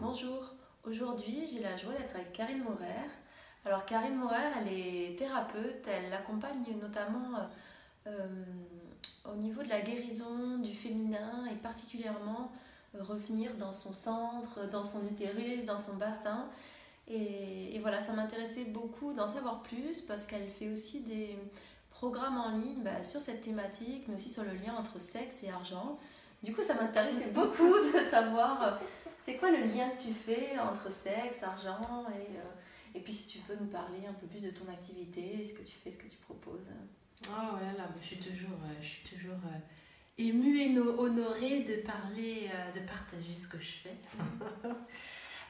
Bonjour, aujourd'hui j'ai la joie d'être avec Karine Morer. Alors Karine Morer, elle est thérapeute, elle accompagne notamment euh, euh, au niveau de la guérison du féminin et particulièrement euh, revenir dans son centre, dans son utérus, dans son bassin. Et, et voilà, ça m'intéressait beaucoup d'en savoir plus parce qu'elle fait aussi des programmes en ligne bah, sur cette thématique, mais aussi sur le lien entre sexe et argent. Du coup, ça m'intéressait beaucoup de savoir euh, c'est quoi le lien que tu fais entre sexe, argent et, euh, et puis si tu peux nous parler un peu plus de ton activité, ce que tu fais, ce que tu proposes. Oh là là, je suis toujours, euh, je suis toujours émue et no- honorée de parler, de partager ce que je fais.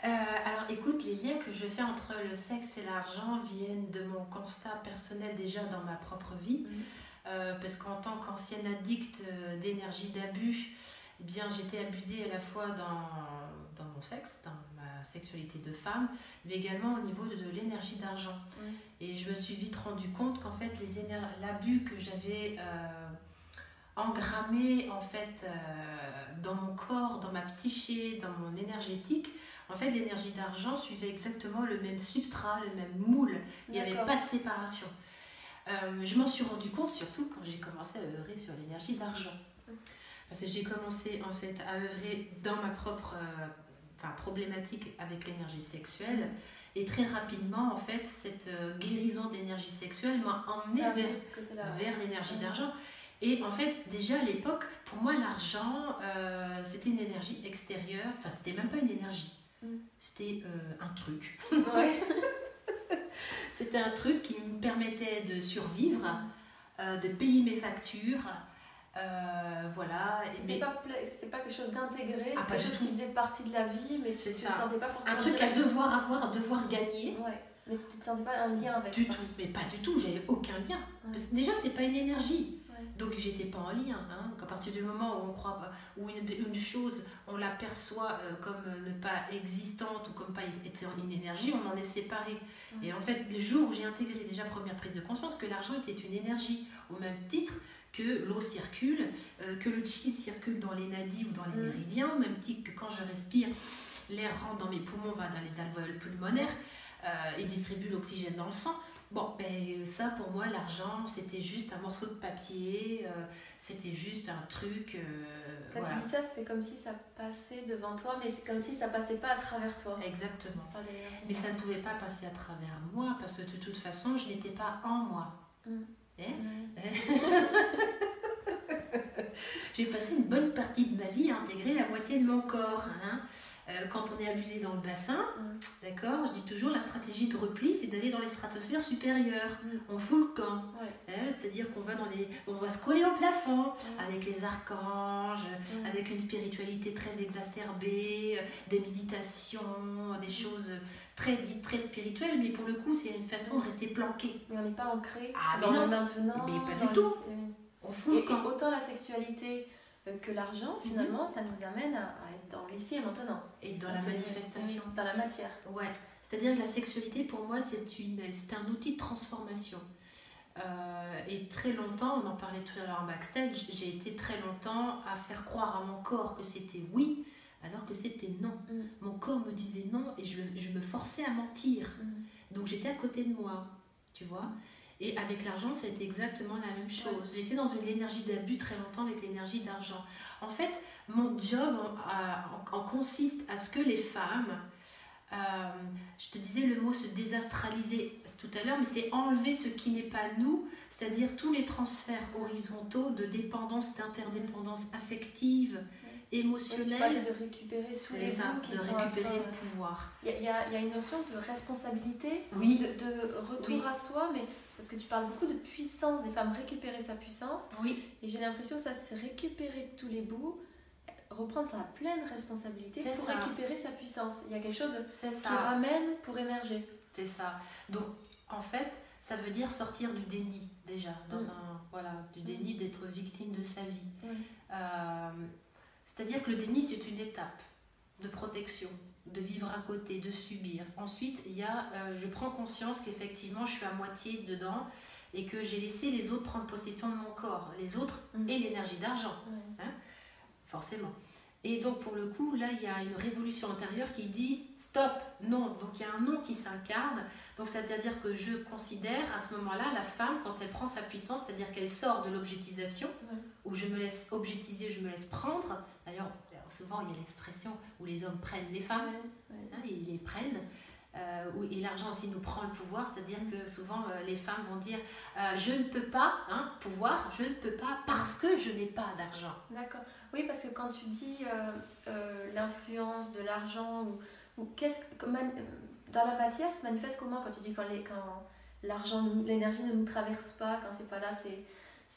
Euh, alors écoute, les liens que je fais entre le sexe et l'argent viennent de mon constat personnel déjà dans ma propre vie. Mhm. Euh, parce qu'en tant qu'ancienne addicte euh, d'énergie d'abus, eh bien j'étais abusée à la fois dans, dans mon sexe, dans ma sexualité de femme, mais également au niveau de, de l'énergie d'argent. Mhm. Et je me suis vite rendu compte qu'en fait l'abus que j'avais euh, engrammé en fait euh, dans mon corps, dans ma psyché, dans mon énergétique, en fait l'énergie d'argent suivait exactement le même substrat, le même moule. Il n'y avait pas de séparation. Euh, je m'en suis rendu compte surtout quand j'ai commencé à œuvrer sur l'énergie d'argent. Parce que j'ai commencé en fait à œuvrer dans ma propre euh, enfin, problématique avec l'énergie sexuelle. Et très rapidement, en fait, cette euh, guérison d'énergie sexuelle m'a emmenée Ah, vers, ouais. l'énergie Ouais. d'argent. Et en fait, déjà à l'époque, pour moi, l'argent, euh, c'était une énergie extérieure. Enfin, c'était même pas une énergie. Mm. C'était euh, un truc. Ouais. C'était un truc qui me permettait de survivre, euh, de payer mes factures. euh, voilà. C'était mais- pas, quelque chose d'intégré, Ah, c'est quelque chose tout. qui faisait partie de la vie, mais tu ne sentais pas forcément. un truc à devoir avoir, à devoir gagner. Ouais, mais tu ne sentais pas un lien avec Du tout, mais pas du tout, j'avais aucun lien. Ouais. Parce que déjà, c'est pas une énergie. Donc, j'étais pas en lien. Hein. À partir du moment où on croit, pas- où une, une chose, on l'aperçoit euh, comme euh, ne pas existante ou comme pas étant une énergie, on en est séparé. Ouais. Et en fait, le jour où j'ai intégré déjà première prise de conscience que l'argent était une énergie, au même titre que l'eau circule, euh, que le chi circule dans les nadis ou dans les Mm. méridiens, au même titre que quand je respire, l'air rentre dans mes poumons, va dans les alvéoles pulmonaires euh, et distribue l'oxygène dans le sang. Bon, ben ça pour moi, l'argent, c'était juste un morceau de papier, euh, c'était juste un truc. euh, Quand voilà. tu dis ça, ça fait comme si ça passait devant toi, mais c'est comme si ça passait pas à travers toi. Exactement. Mais ça ne pouvait pas passer à travers moi parce que de toute façon, je n'étais pas en moi. Mm. Hein Ouais. J'ai passé une bonne partie de ma vie à intégrer la moitié de mon corps. hein. Euh, quand on est abusé dans le bassin, Mm. d'accord, je dis toujours la stratégie de repli, c'est d'aller dans les stratosphères supérieures. Mm. On fout le camp. Ouais. Hein, C'est-à-dire qu'on va dans les, on va se coller au plafond Mm. avec les archanges, avec une spiritualité très exacerbée, euh, des méditations, des choses très dites très spirituelles, mais pour le coup, c'est une façon de rester planqué. Mais on n'est pas ancré Ah, mais dans non. le maintenant. Mais pas du tout. les- On fout Et, le et camp. autant la sexualité euh, que l'argent, finalement, ça nous amène à, dans l'ici et maintenant. Et dans la manifestation. Dans la matière. Ouais, c'est-à-dire que la sexualité pour moi c'est une, c'est un outil de transformation. Euh, et très longtemps, on en parlait tout à l'heure en backstage, j'ai été très longtemps à faire croire à mon corps que c'était oui, alors que c'était non. Mm. Mon corps me disait non et je, je me forçais à mentir. Mm. Donc j'étais à côté de moi, tu vois. Et avec l'argent, ça a été exactement la même chose. J'étais dans une énergie d'abus très longtemps avec l'énergie d'argent. En fait, mon job en, à- en- en consiste à ce que les femmes, euh, je te disais le mot se désastraliser tout à l'heure, mais c'est enlever ce qui n'est pas nous, c'est-à-dire tous les transferts horizontaux de dépendance, d'interdépendance affective, émotionnelle. de récupérer tous les ça, qui de sont récupérer le pouvoir. Il y, a- y y une notion de responsabilité, Oui. de, de retour Oui. à soi, mais parce que tu parles beaucoup de puissance, des femmes récupérer sa puissance, Oui, et j'ai l'impression que ça c'est récupérer tous les bouts, reprendre sa pleine responsabilité pour ça. récupérer sa puissance. Il y a quelque chose qui ça. ramène pour émerger. C'est ça. Donc, en fait, ça veut dire sortir du déni, déjà. Dans Mm. un, voilà, du déni d'être victime de sa vie. Mm. Euh, C'est-à-dire que le déni, c'est une étape de protection, de vivre à côté, de subir. Ensuite, il y a, euh, je prends conscience qu'effectivement, je suis à moitié dedans et que j'ai laissé les autres prendre possession de mon corps, les autres Mm. et l'énergie d'argent, Ouais. forcément. Et donc pour le coup, là, il y a une révolution intérieure qui dit stop, non. Donc il y a un non qui s'incarne. Donc c'est-à-dire que je considère à ce moment-là la femme quand elle prend sa puissance, c'est-à-dire qu'elle sort de l'objectisation, Ouais. où je me laisse objectiser, je me laisse prendre. D'ailleurs, souvent il y a l'expression où les hommes prennent les femmes. Ouais, ouais. Hein, ils les prennent. Euh, où- et l'argent aussi nous prend le pouvoir, c'est-à-dire que souvent euh, les femmes vont dire euh, je ne peux pas, hein, pouvoir, je ne peux pas parce que je n'ai pas d'argent. D'accord. Oui, parce que quand tu dis l'influence de l'argent ou, ou qu'est-ce que comment- dans la matière se manifeste comment quand tu dis quand l'argent l'énergie ne nous traverse pas quand c'est pas là c'est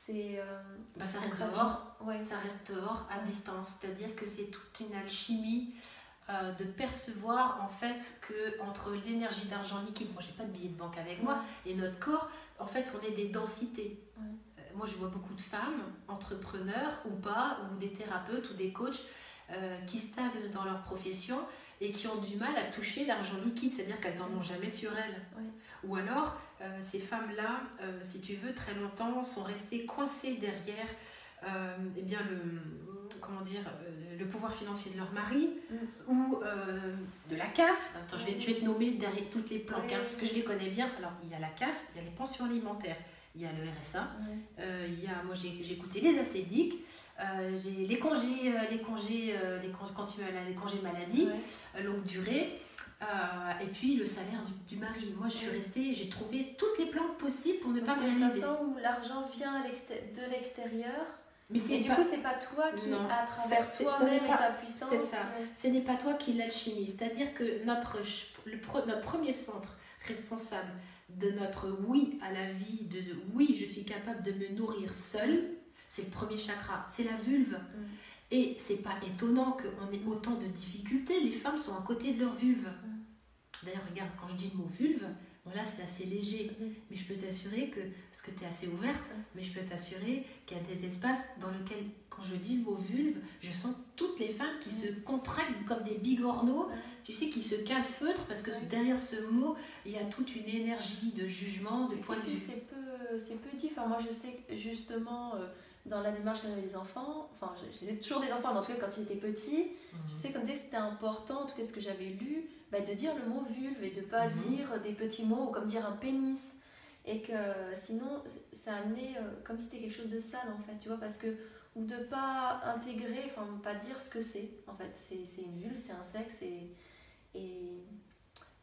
c'est euh, Bah, ça reste dehors, Ouais. ça reste dehors à distance, c'est-à-dire que c'est toute une alchimie euh, de percevoir en fait que entre l'énergie d'argent liquide, moi j'ai pas de billet de banque avec moi, et notre corps, en fait on est des densités. Ouais. Euh, moi je vois beaucoup de femmes, entrepreneurs ou pas, ou des thérapeutes ou des coachs euh, qui stagnent dans leur profession et qui ont du mal à toucher l'argent liquide, c'est-à-dire qu'elles en ont jamais sur elles. Ou alors euh, ces femmes-là, euh, si tu veux, très longtemps sont restées coincées derrière eh bien le comment dire le pouvoir financier de leur mari Mm. ou de la CAF. Attends, je vais, je vais te nommer derrière toutes les planques Oui, hein, oui, parce que je les connais bien. Alors il y a la CAF, il y a les pensions alimentaires, il y a le RSA, euh, il y a moi j'ai écouté les ACDIC, euh, j'ai les congés euh, les congés les congés quand tu as les congés maladie longue durée. et puis le salaire du, du mari. Moi, je suis Oui. restée, j'ai trouvé toutes les planques possibles pour ne Donc, pas me c'est réaliser. façon où l'argent vient de l'extérieur Mais et c'est du pas- coup c'est pas toi qui Non. à travers C'est- c'est- toi-même n'est et pas- ta puissance c'est ça. ouais. ce n'est pas toi qui l'alchimie. C'est-à-dire que notre, le pre- notre premier centre responsable de notre oui à la vie, de, de oui, je suis capable de me nourrir seul, c'est le premier chakra, c'est la vulve. Mm. Et c'est pas étonnant qu'on ait autant de difficultés. Les femmes sont à côté de leur vulve. D'ailleurs, regarde, quand je dis le mot vulve, bon là c'est assez léger. Mm. Mais je peux t'assurer que, parce que tu es assez ouverte, mais je peux t'assurer qu'il y a des espaces dans lesquels, quand je dis le mot vulve, je sens toutes les femmes qui se contractent comme des bigorneaux, tu sais, qui se calfeutrent, parce que derrière ce mot, il y a toute une énergie de jugement, de point de vue. c'est peu, c'est peu dit. Enfin, moi, je sais que justement, euh, dans la démarche de les enfants, enfin, j'ai j'ai toujours des enfants, mais en tout cas, quand ils étaient petits, je sais qu'on disait que c'était important, en tout cas, ce que j'avais lu, bah, de dire le mot vulve et de pas Mhm. dire des petits mots comme dire un pénis. Et que sinon, ça amenait euh, comme si c'était quelque chose de sale, en fait, tu vois, parce que. Ou de pas intégrer, enfin, pas dire ce que c'est. En fait, c'est une vulve, c'est un sexe, et. Et,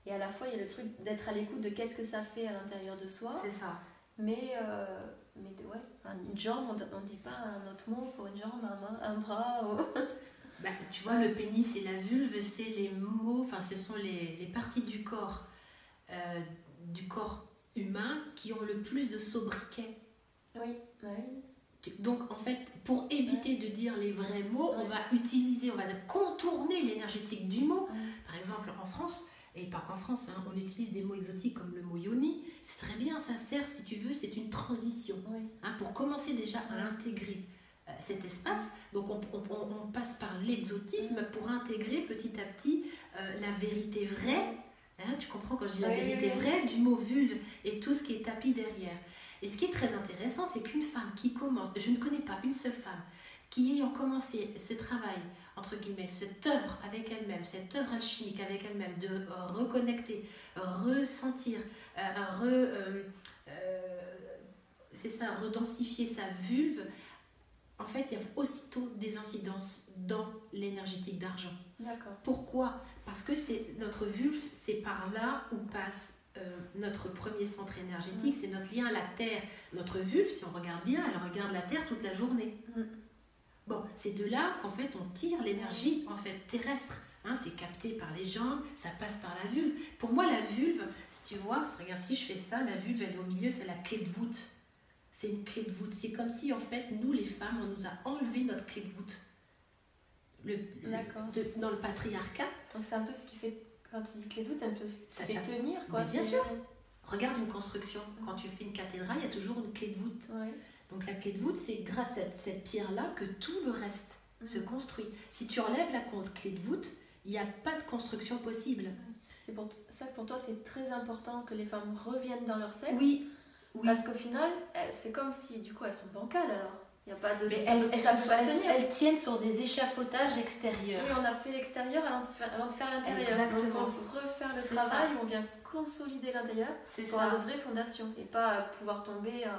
et à la fois, il y a le truc d'être à l'écoute de qu'est-ce que ça fait à l'intérieur de soi. C'est ça. Mais, euh, mais ouais, une jambe, on ne dit pas un autre mot pour une jambe, un, main- un bras. ou- Bah, tu vois, le pénis et la vulve, c'est les mots, enfin, ce sont les, les parties du corps, euh, du corps humain qui ont le plus de sobriquet. Oui, ouais. Donc, en fait, pour éviter de dire les vrais mots, on va utiliser, on va contourner l'énergétique du mot. Ouais. Par exemple, en France, et pas qu'en France, hein, on utilise des mots exotiques comme le mot yoni. C'est très bien, ça sert, si tu veux, c'est une transition hein, pour commencer déjà à Ouais. intégrer euh, cet espace. Donc, on, on- on- on passe par l'exotisme pour intégrer petit à petit euh, la vérité vraie. Hein, tu comprends quand je dis la vérité vraie du mot vulve et tout ce qui est tapis derrière. Et ce qui est très intéressant, c'est qu'une femme qui commence, je ne connais pas une seule femme qui ayant commencé ce travail, entre guillemets, cette œuvre avec elle-même, cette œuvre alchimique avec elle-même, de euh, reconnecter, ressentir, euh, re, euh, euh, c'est ça, redensifier sa vulve, en fait, il y a aussitôt des incidences dans l'énergétique d'argent. D'accord. Pourquoi? Parce que c'est notre vulve, c'est par là où passe euh, notre premier centre énergétique, c'est notre lien à la terre. Notre vulve, si on regarde bien, elle regarde la terre toute la journée. Mm. Bon, c'est de là qu'en fait on tire l'énergie en fait terrestre. Hein, c'est capté par les jambes, ça passe par la vulve. Pour moi, la vulve, si tu vois, regarde si je fais ça, la vulve elle est au milieu, c'est la clé de voûte. C'est une clé de voûte. C'est comme si en fait nous les femmes, on nous a enlevé notre clé de voûte. Le, le- D'accord. de- dans le patriarcat, Donc c'est un peu ce qui fait, quand tu dis clé de voûte, Ça, fait ça- tenir, quoi. Bien sûr. Regarde une construction. Quand tu fais une cathédrale, il y a toujours une clé de voûte. Ouais. Donc la clé de voûte, c'est grâce à cette pierre-là que tout le reste se construit. Si tu enlèves la clé de voûte, il n'y a pas de construction possible. C'est pour ça que pour toi, c'est très important que les femmes reviennent dans leur sexe. Oui, Parce qu'au final, c'est comme si du coup elles sont bancales alors. Il n'y a pas de. Mais elles, elles, tiennent sur des échafaudages extérieurs. Oui, on a fait l'extérieur avant, de faire, l'intérieur. Exactement. Donc faut refaire le travail, on vient consolider l'intérieur pour avoir de vraies fondations et pas pouvoir tomber à,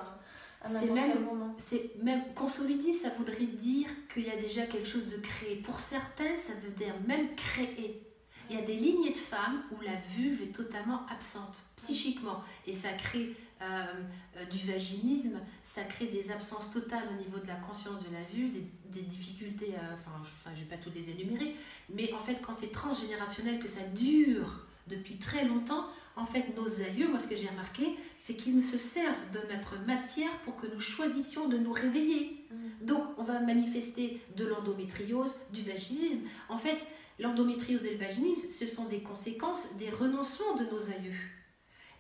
à n'importe quel moment. C'est même consolider, ça voudrait dire qu'il y a déjà quelque chose de créé. Pour certains, ça veut dire même créer. Il y a des lignées de femmes où la vulve est totalement absente psychiquement et ça crée euh, du vaginisme, ça crée des absences totales au niveau de la conscience de la vue, des, difficultés, euh, enfin, je ne vais pas toutes les énumérer, mais en fait, quand c'est transgénérationnel, que ça dure depuis très longtemps, en fait, nos aïeux, moi, ce que j'ai remarqué, c'est qu'ils se servent de notre matière pour que nous choisissions de nous réveiller. Mm. Donc, on va manifester de l'endométriose, du vaginisme. En fait, l'endométriose et le vaginisme, ce sont des conséquences des renoncements de nos aïeux.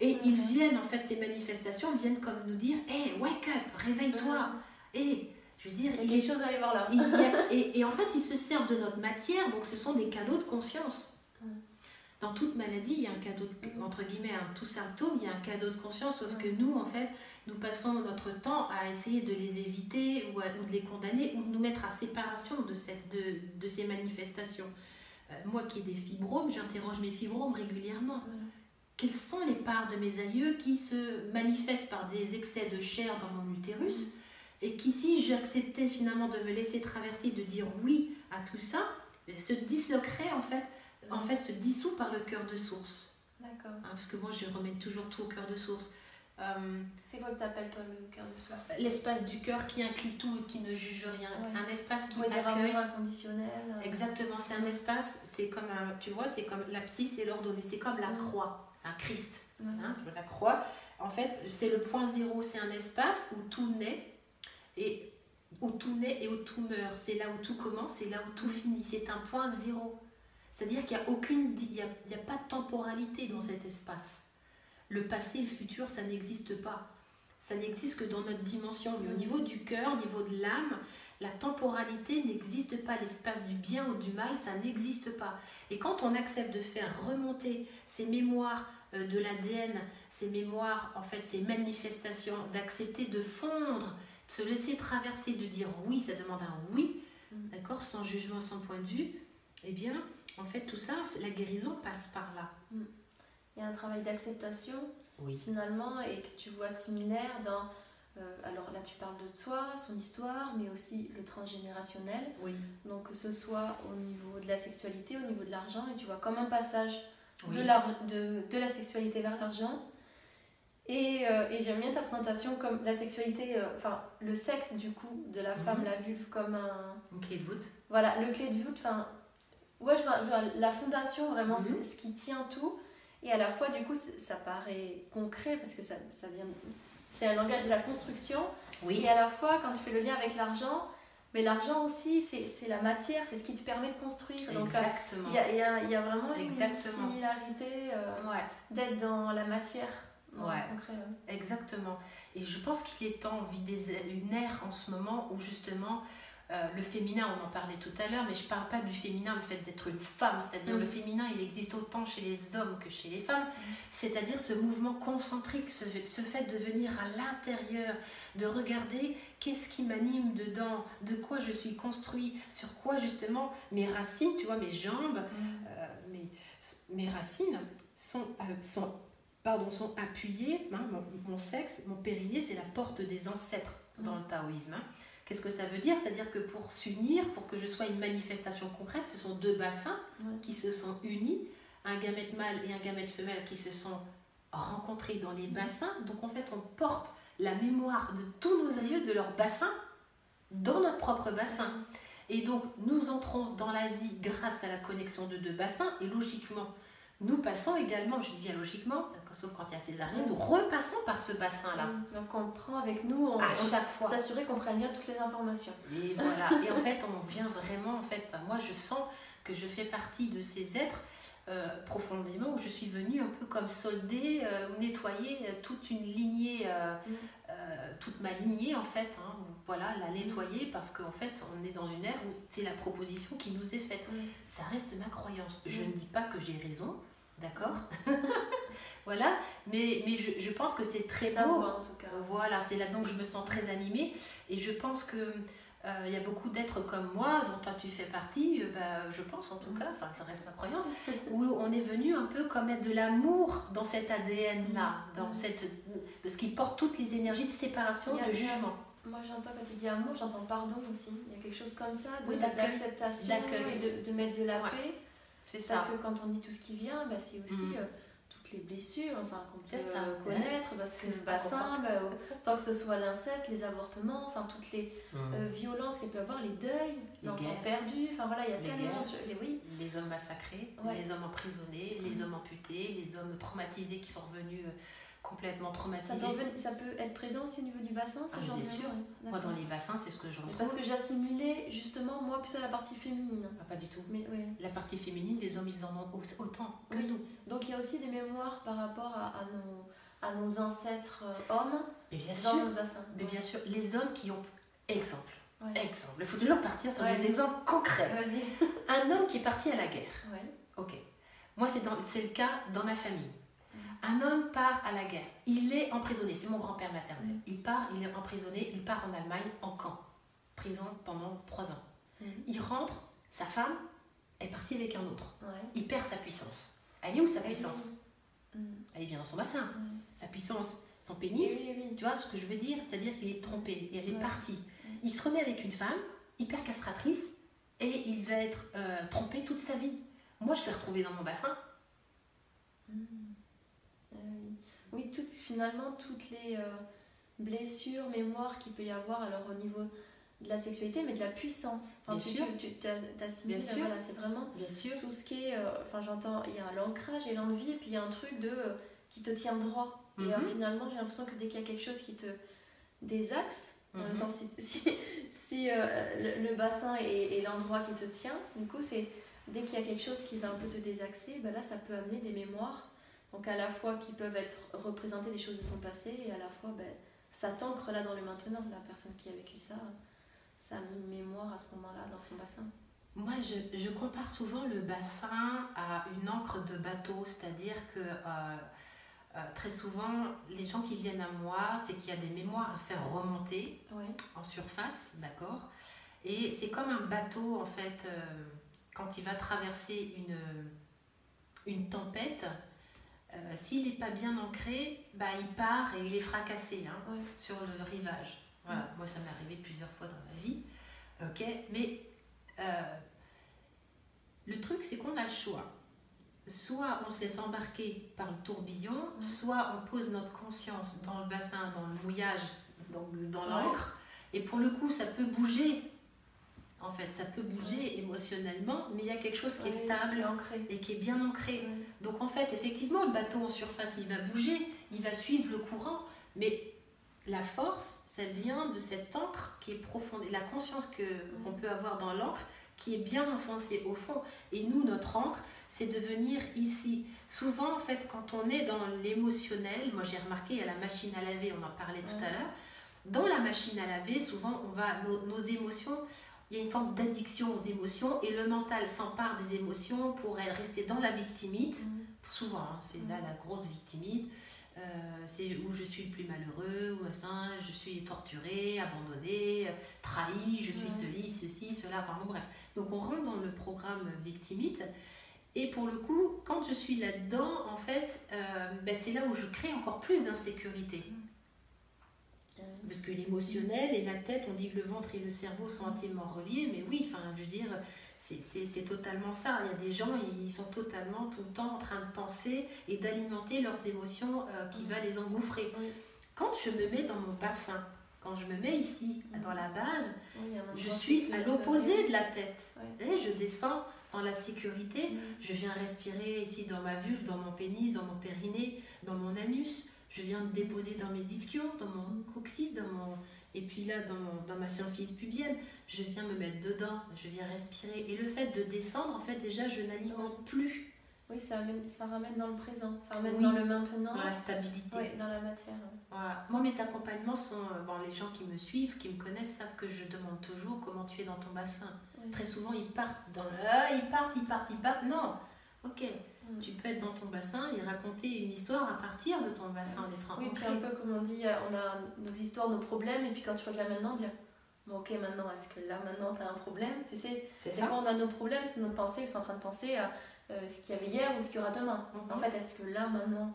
Et ils viennent, en fait, ces manifestations viennent comme nous dire Hé, hey, wake up, réveille-toi. Et je veux dire, il y a quelque chose à aller voir là. et, en fait, ils se servent de notre matière, donc ce sont des cadeaux de conscience. Dans toute maladie, il y a un cadeau, de, entre guillemets, un tout symptôme, il y a un cadeau de conscience, sauf que nous, en fait, nous passons notre temps à essayer de les éviter ou, ou de les condamner ou de nous mettre à séparation de, cette, de, de ces manifestations. Euh, moi qui ai des fibromes, j'interroge mes fibromes régulièrement quelles sont les parts de mes aïeux qui se manifestent par des excès de chair dans mon utérus et qui, si j'acceptais finalement de me laisser traverser, de dire oui à tout ça, se disloquerait en fait, en fait se dissout par le cœur de source. D'accord. Hein, parce que moi, je remets toujours tout au cœur de source. Euh, c'est quoi que tu appelles toi le cœur de source? L'espace du cœur qui inclut tout et qui ne juge rien. Un espace qui accueille. Un inconditionnel. Euh. Exactement, c'est un espace, c'est comme un, tu vois, c'est comme la psy, c'est l'ordonnée, c'est comme la croix un Christ, hein, la croix. En fait, c'est le point zéro, c'est un espace où tout naît et où tout naît et où tout meurt. C'est là où tout commence, c'est là où tout finit. C'est un point zéro. C'est-à-dire qu'il n'y a aucune, il y a, il y a pas de temporalité dans cet espace. Le passé, le futur, ça n'existe pas. Ça n'existe que dans notre dimension. Mais au niveau du cœur, au niveau de l'âme, la temporalité n'existe pas, l'espace du bien ou du mal, ça n'existe pas. Et quand on accepte de faire remonter ces mémoires euh, de l'ADN, ces mémoires, en fait, ces manifestations, d'accepter de fondre, de se laisser traverser, de dire oui, ça demande un oui, mm. d'accord, sans jugement, sans point de vue, eh bien, en fait, tout ça, la guérison passe par là. Mm. Il y a un travail d'acceptation, oui. finalement, et que tu vois similaire dans alors là, tu parles de toi, son histoire, mais aussi le transgénérationnel. Oui. Donc que ce soit au niveau de la sexualité, au niveau de l'argent, et tu vois comme un passage de, la, de, de, la sexualité vers l'argent. Et, euh, et j'aime bien ta présentation comme la sexualité, euh, enfin le sexe du coup de la femme, mhm. la vulve comme un... Une clé de voûte. Voilà, le clé de voûte, enfin... Ouais, je vois, la fondation, vraiment, c'est mhm. ce qui tient tout. Et à la fois, du coup, ça paraît concret parce que ça, ça vient c'est un langage de la construction. Oui. Et à la fois, quand tu fais le lien avec l'argent, mais l'argent aussi, c'est la matière, c'est ce qui te permet de construire. Donc, euh, Exactement. Il y, a, y, a, y, a, vraiment une similarité euh, d'être dans la matière. Ouais. Exactement. Et je pense qu'il est temps, on vit des, une ère en ce moment où justement euh, le féminin, on en parlait tout à l'heure, mais je ne parle pas du féminin, le fait d'être une femme, c'est-à-dire mm. le féminin, il existe autant chez les hommes que chez les femmes, mm. c'est-à-dire ce mouvement concentrique, ce, fait de venir à l'intérieur, de regarder qu'est-ce qui m'anime dedans, de quoi je suis construit, sur quoi justement mes racines, tu vois, mes jambes, mm. euh, mes, mes, racines sont, euh, sont, pardon, sont appuyées, hein, mon, sexe, mon périnée, c'est la porte des ancêtres dans le taoïsme. Hein. Qu'est-ce que ça veut dire? C'est-à-dire que pour s'unir, pour que je sois une manifestation concrète, ce sont deux bassins qui se sont unis, un gamète mâle et un gamète femelle qui se sont rencontrés dans les bassins. Donc en fait, on porte la mémoire de tous nos aïeux, de leur bassin, dans notre propre bassin. Et donc, nous entrons dans la vie grâce à la connexion de deux bassins, et logiquement, nous passons également, je dis bien logiquement, sauf quand il y a césarienne, nous repassons par ce bassin-là. Donc on prend avec nous, on, à chaque fois. s'assurer qu'on prenne bien toutes les informations. Et voilà. et en fait, on vient vraiment, en fait, moi je sens que je fais partie de ces êtres euh, profondément où je suis venue un peu comme solder euh, ou nettoyer euh, toute une lignée, mm. toute ma lignée en fait. Hein, voilà, la nettoyer parce qu'en fait, on est dans une ère où c'est la proposition qui nous est faite. Ça reste ma croyance. Je ne dis pas que j'ai raison, d'accord Voilà, mais, mais je, je pense que c'est très beau. voix, en tout cas. Voilà, c'est là donc je me sens très animée et je pense que euh, il y a beaucoup d'êtres comme moi, dont toi tu fais partie, euh, bah, je pense en tout cas, enfin ça reste ma croyance, où on est venu un peu comme mettre de l'amour dans cet ADN là, dans Mhm. cette parce qu'il porte toutes les énergies de séparation, de jugement. Moi, j'entends quand tu dis amour, j'entends pardon aussi. Il y a quelque chose comme ça, de- Oui, d'accueil. d'acceptation D'accueil. et de, de mettre de la Ouais. paix. C'est ça. Parce que quand on dit tout ce qui vient, bah, c'est aussi Mhm. euh, toutes les blessures enfin, qu'on peut C'est ça, euh, connaître. Parce que C'est le bassin, bah, tant que ce soit l'inceste, les avortements, enfin toutes les Mhm. euh, violences qu'il peut y avoir, les deuils, Les l'enfant perdu, enfin voilà, il y a Les tellement. guerres. de- les- oui, les hommes massacrés, Ouais. les hommes emprisonnés, les Mhm. hommes amputés, les hommes traumatisés qui sont revenus euh, complètement ça, reven- ça peut être présent aussi au niveau du bassin, ce Ah, genre bien de- sûr. Moi, dans les bassins, c'est ce que je Mais retrouve. Parce que j'assimilais justement, moi, plutôt la partie féminine. Ah, pas du tout. Mais, oui. La partie féminine, les hommes, ils en ont au- autant que Oui. nous. Donc il y a aussi des mémoires par rapport à, à nos, à nos ancêtres euh, hommes Mais bien dans sûr, notre bassin. mais bien sûr, les hommes qui ont. Exemple. Ouais. Exemple. Il faut toujours partir sur Ouais. des exemples concrets. Vas-y. Un homme qui est parti à la guerre. Ouais. Ok. Moi, c'est le cas dans ma famille. Mm. Un homme part à la guerre. Il est emprisonné. C'est mon grand-père maternel. Mm. Il part, il est emprisonné. Il part en Allemagne en camp. Prison pendant trois ans. Mhm. Il rentre. Sa femme est partie avec un autre. Ouais. Il perd sa puissance. Elle est où sa Elle puissance Mm. Elle est bien dans son bassin. Sa puissance, son Oui, pénis. oui, oui. Tu vois ce que je veux dire? C'est-à-dire qu'il est trompé et elle est Ouais. partie. Il se remet avec une femme hyper castratrice et il va être euh, trompé toute sa vie. Moi, je l'ai retrouvé dans mon bassin. Oui. Toutes, finalement, toutes les euh, blessures, mémoires qu'il peut y avoir alors au niveau de la sexualité, mais de la puissance. Enfin, Bien tu, sûr. tu, tu t'as- t'assimiles, Bien sûr. voilà, c'est vraiment Bien sûr. tout ce qui est, euh, enfin j'entends, il y a l'ancrage et l'envie, et puis il y a un truc de euh, qui te tient droit. Et euh, Mhm. finalement, j'ai l'impression que dès qu'il y a quelque chose qui te désaxe, en même Mhm. temps, si, si, si, le, le bassin est, est l'endroit qui te tient, du coup, c'est dès qu'il y a quelque chose qui va un peu te désaxer, ben là, ça peut amener des mémoires. Donc à la fois qui peuvent être représentées des choses de son passé, et à la fois, ben, ça t'ancre là dans le maintenant. La personne qui a vécu ça, ça a mis une mémoire à ce moment-là dans son bassin. Moi, je, je compare souvent le bassin à une encre de bateau, c'est-à-dire que euh, euh, très souvent, les gens qui viennent à moi, c'est qu'il y a des mémoires à faire remonter en surface, d'accord? Et c'est comme un bateau, en fait, euh, quand il va traverser une, une tempête, euh, s'il n'est pas bien ancré, bah, il part et il est fracassé hein, Ouais. sur le rivage. Voilà, moi ça m'est arrivé plusieurs fois dans ma vie. Ok, mais euh, le truc c'est qu'on a le choix. Soit on se laisse embarquer par le tourbillon, Mm. soit on pose notre conscience dans le bassin, dans le mouillage, dans, dans l'encre. Et pour le coup, ça peut bouger. En fait, ça peut bouger émotionnellement, mais il y a quelque chose qui est stable qui est ancré. et qui est bien ancré. Ouais. Donc en fait, effectivement, le bateau en surface, il va bouger, il va suivre le courant, mais la force, ça vient de cette encre qui est profonde, et la conscience que qu'on peut avoir dans l'encre qui est bien enfoncée au fond. Et nous, notre encre, c'est de venir ici. Souvent, en fait, quand on est dans l'émotionnel, moi j'ai remarqué, il y a la machine à laver, on en parlait tout à l'heure. Dans la machine à laver, souvent, on va, nos, nos émotions, il y a une forme d'addiction aux émotions, et le mental s'empare des émotions pour rester dans la victimite Mm. souvent, hein, c'est là la grosse victimite. Euh, c'est où je suis le plus malheureux, où je suis torturé, abandonné, trahi, je suis Ouais. ceci, ceci, cela, enfin bref. Donc on rentre dans le programme victimite. Et pour le coup, quand je suis là-dedans, en fait, euh, ben, c'est là où je crée encore plus d'insécurité. Parce que l'émotionnel et la tête, on dit que le ventre et le cerveau sont intimement reliés, mais oui, enfin, je veux dire, c'est- totalement ça. Il y a des gens, ils sont totalement tout le temps en train de penser et d'alimenter leurs émotions euh, qui Mhm. va les engouffrer. Quand je me mets dans mon bassin, quand je me mets ici, dans la base, je suis à l'opposé euh, de la tête. Ouais. Je descends dans la sécurité, je viens respirer ici dans ma vulve, dans mon pénis, dans mon périnée, dans mon anus. Je viens me déposer dans mes ischions, dans mon coccyx, dans mon... et puis là, dans, dans ma symphyse pubienne. Je viens me mettre dedans, je viens respirer. Et le fait de descendre, en fait, déjà, je n'alimente plus Oui, ça, amène, ça ramène dans le présent, ça ramène Oui. dans le maintenant, dans la stabilité. oui, dans la matière. Voilà. Moi, mes accompagnements sont... euh, Bon, les gens qui me suivent, qui me connaissent, savent que je demande toujours comment tu es dans ton bassin. Oui. Très souvent, ils partent dans le... Ah, ils partent, ils partent, ils partent. Non Ok. Mm. Tu peux être dans ton bassin et raconter une histoire à partir de ton bassin, d'être Oui, puis un peu comme on dit, on a nos histoires, nos problèmes, et puis quand tu reviens maintenant, dire bon, ok, maintenant, est-ce que là, maintenant, tu as un problème? Tu sais, ça. fois, on a nos problèmes, c'est notre pensée, ils sont en train de penser à euh, ce qu'il y avait hier ou ce qu'il y aura demain. Mhm. En fait, est-ce que là, maintenant,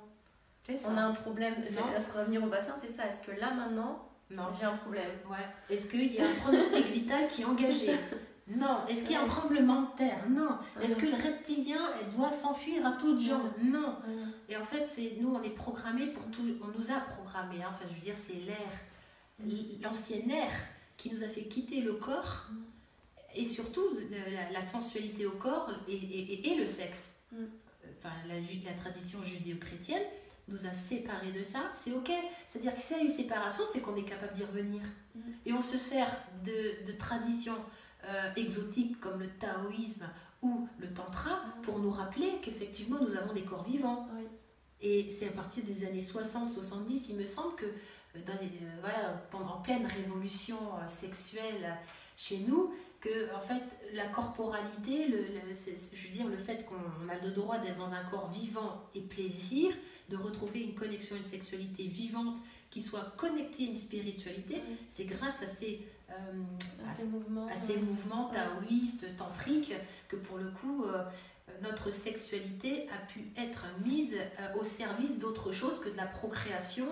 on a un problème? Là, se revenir au bassin, c'est ça. Est-ce que là, maintenant, j'ai un problème? Ouais. Est-ce qu'il y a un pronostic vital qui est engagé? Non. Est-ce qu'il y a un tremblement de terre? Non. Est-ce que le reptilien doit s'enfuir à toute jambe Non. Et en fait, c'est nous, on est programmés pour tout. On nous a programmés. Hein. Enfin, je veux dire, c'est l'air, l'ancien air qui nous a fait quitter le corps et surtout la, sensualité au corps et, et, le sexe. Enfin, la, la tradition judéo-chrétienne nous a séparés de ça, c'est ok. C'est-à-dire que s'il y a eu séparation, c'est qu'on est capable d'y revenir. Et on se sert de, de traditions euh, exotiques comme le taoïsme ou le tantra pour nous rappeler qu'effectivement nous avons des corps vivants. Et c'est à partir des années 60-70, il me semble que euh, dans euh, voilà, pendant pleine révolution sexuelle chez nous, que en fait la corporalité, le, je veux dire le fait qu'on a le droit d'être dans un corps vivant et plaisir, de retrouver une connexion, une sexualité vivante qui soit connectée à une spiritualité, c'est grâce à ces euh, à, ces mouvements, à ces mouvements taoïstes, tantriques, que pour le coup, euh, notre sexualité a pu être mise euh, au service d'autre chose que de la procréation.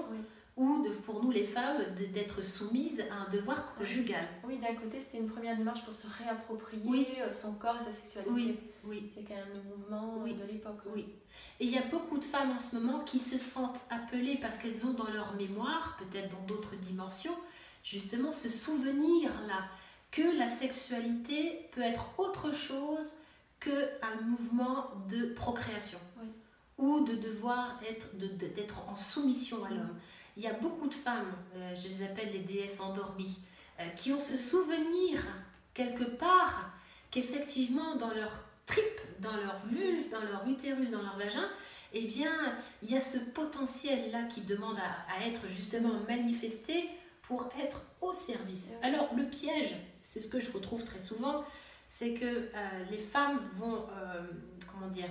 ou de, pour nous les femmes d'être soumises à un devoir conjugal. Oui, d'un côté, c'était une première démarche pour se réapproprier son corps et sa sexualité. Oui, oui. C'est quand même le mouvement de l'époque. Oui. Et il y a beaucoup de femmes en ce moment qui se sentent appelées parce qu'elles ont dans leur mémoire, peut-être dans d'autres dimensions, justement ce souvenir-là que la sexualité peut être autre chose qu'un mouvement de procréation ou de devoir être d'être en soumission à l'homme. Il y a beaucoup de femmes, euh, je les appelle les déesses endormies, euh, qui ont ce souvenir quelque part qu'effectivement dans leur trip, dans leur vulve, dans leur utérus, dans leur vagin, eh bien, il y a ce potentiel-là qui demande à, à être justement manifesté pour être au service. Alors le piège, c'est ce que je retrouve très souvent, c'est que euh, les femmes vont, euh, comment dire,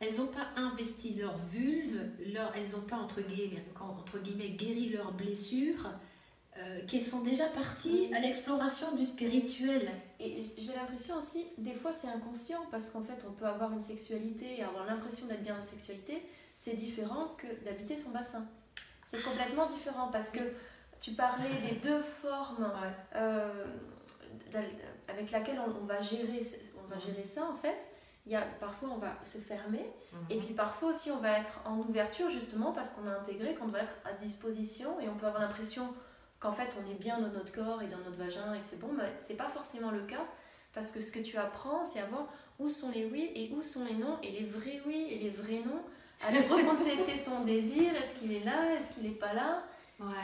elles n'ont pas investi leur vulve, leur, elles n'ont pas entre guillemets, entre guillemets guéri leurs blessures, euh, qu'elles sont déjà parties à l'exploration du spirituel. Et j'ai l'impression aussi, des fois c'est inconscient, parce qu'en fait on peut avoir une sexualité et avoir l'impression d'être bien la sexualité, c'est différent que d'habiter son bassin. C'est complètement différent parce que tu parlais des deux formes euh, avec laquelle on, va gérer, on va mhm. gérer ça en fait. Il y a, parfois on va se fermer mhm. et puis parfois aussi on va être en ouverture justement parce qu'on a intégré qu'on doit être à disposition et on peut avoir l'impression qu'en fait on est bien dans notre corps et dans notre vagin et que c'est bon, mais c'est pas forcément le cas parce que ce que tu apprends c'est à voir où sont les oui et où sont les non et les vrais oui et les vrais non. Aller recompter son désir, est-ce qu'il est là, est-ce qu'il n'est pas là?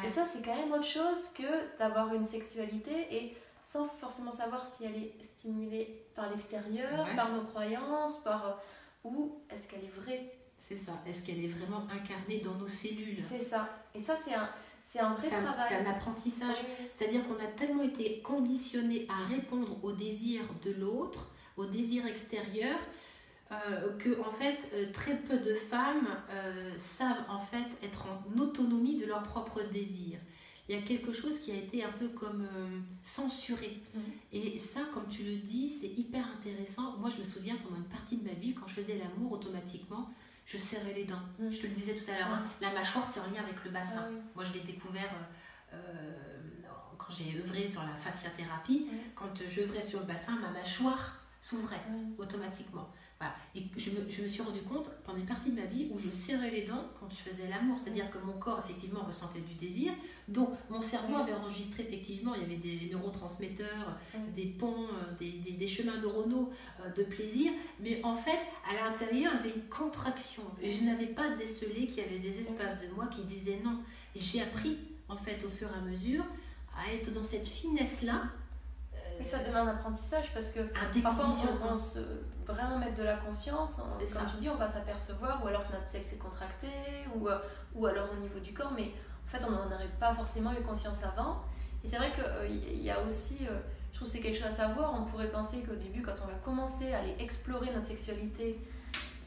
Et ça, c'est quand même autre chose que d'avoir une sexualité et sans forcément savoir si elle est stimulée par l'extérieur, par nos croyances, par euh, ou est-ce qu'elle est vraie? C'est ça. Est-ce qu'elle est vraiment incarnée dans nos cellules? C'est ça. Et ça, c'est un, c'est un vrai travail. C'est un apprentissage. C'est-à-dire qu'on a tellement été conditionné à répondre aux désirs de l'autre, aux désirs extérieurs, euh, que en fait euh, très peu de femmes euh, savent en fait être en autonomie de leurs propres désirs. Il y a quelque chose qui a été un peu comme censuré. Mm. Et ça, comme tu le dis, c'est hyper intéressant. Moi, je me souviens pendant une partie de ma vie, quand je faisais l'amour, automatiquement, je serrais les dents. Mm. Je te le disais tout à l'heure, hein. la mâchoire, c'est en lien avec le bassin. Ah Moi, je l'ai découvert quand j'ai œuvré sur la fasciathérapie. Quand j'œuvrais sur le bassin, ma mâchoire s'ouvrait automatiquement. Et je me, je me, suis rendu compte pendant une partie de ma vie où je serrais les dents quand je faisais l'amour, c'est-à-dire que mon corps effectivement ressentait du désir, donc mon cerveau avait enregistré effectivement, il y avait des neurotransmetteurs, des ponts, euh, des, des, chemins neuronaux euh, de plaisir, mais en fait à l'intérieur il y avait une contraction. Et je n'avais pas décelé qu'il y avait des espaces de moi qui disaient non. Et j'ai appris en fait au fur et à mesure à être dans cette finesse-là et ça demande un apprentissage parce que parfois on, se vraiment mettre de la conscience. comme tu dis, on va s'apercevoir ou alors que notre sexe est contracté ou, euh, ou alors au niveau du corps, mais en fait on n'en aurait pas forcément eu conscience avant. Et c'est vrai qu'il euh, y a aussi, euh, je trouve c'est quelque chose à savoir, on pourrait penser qu'au début quand on va commencer à aller explorer notre sexualité,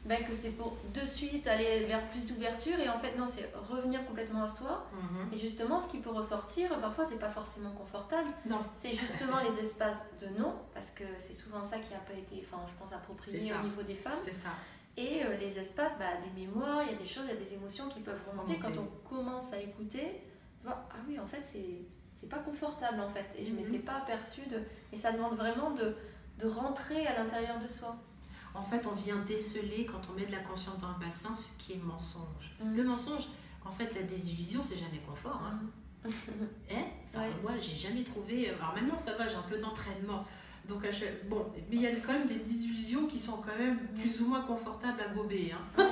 ben, que c'est pour de suite aller vers plus d'ouverture et en fait non c'est revenir complètement à soi Mhm. et justement ce qui peut ressortir parfois c'est pas forcément confortable Non. c'est justement les espaces de non parce que c'est souvent ça qui a pas été enfin je pense approprié au niveau des femmes C'est ça. et euh, les espaces bah, des mémoires il y a des choses il y a des émotions qui peuvent remonter quand on commence à écouter ah oui en fait c'est c'est pas confortable en fait et je Mhm. m'étais pas aperçue de et ça demande vraiment de de rentrer à l'intérieur de soi En fait, on vient déceler quand on met de la conscience dans le bassin ce qui est mensonge. Mm. Le mensonge, en fait, la désillusion, c'est jamais confort. Hein. Eh Enfin, Ouais. Moi, j'ai jamais trouvé. Alors maintenant, ça va, j'ai un peu d'entraînement. Donc, bon, mais il y a quand même des désillusions qui sont quand même plus ou moins confortables à gober. hein.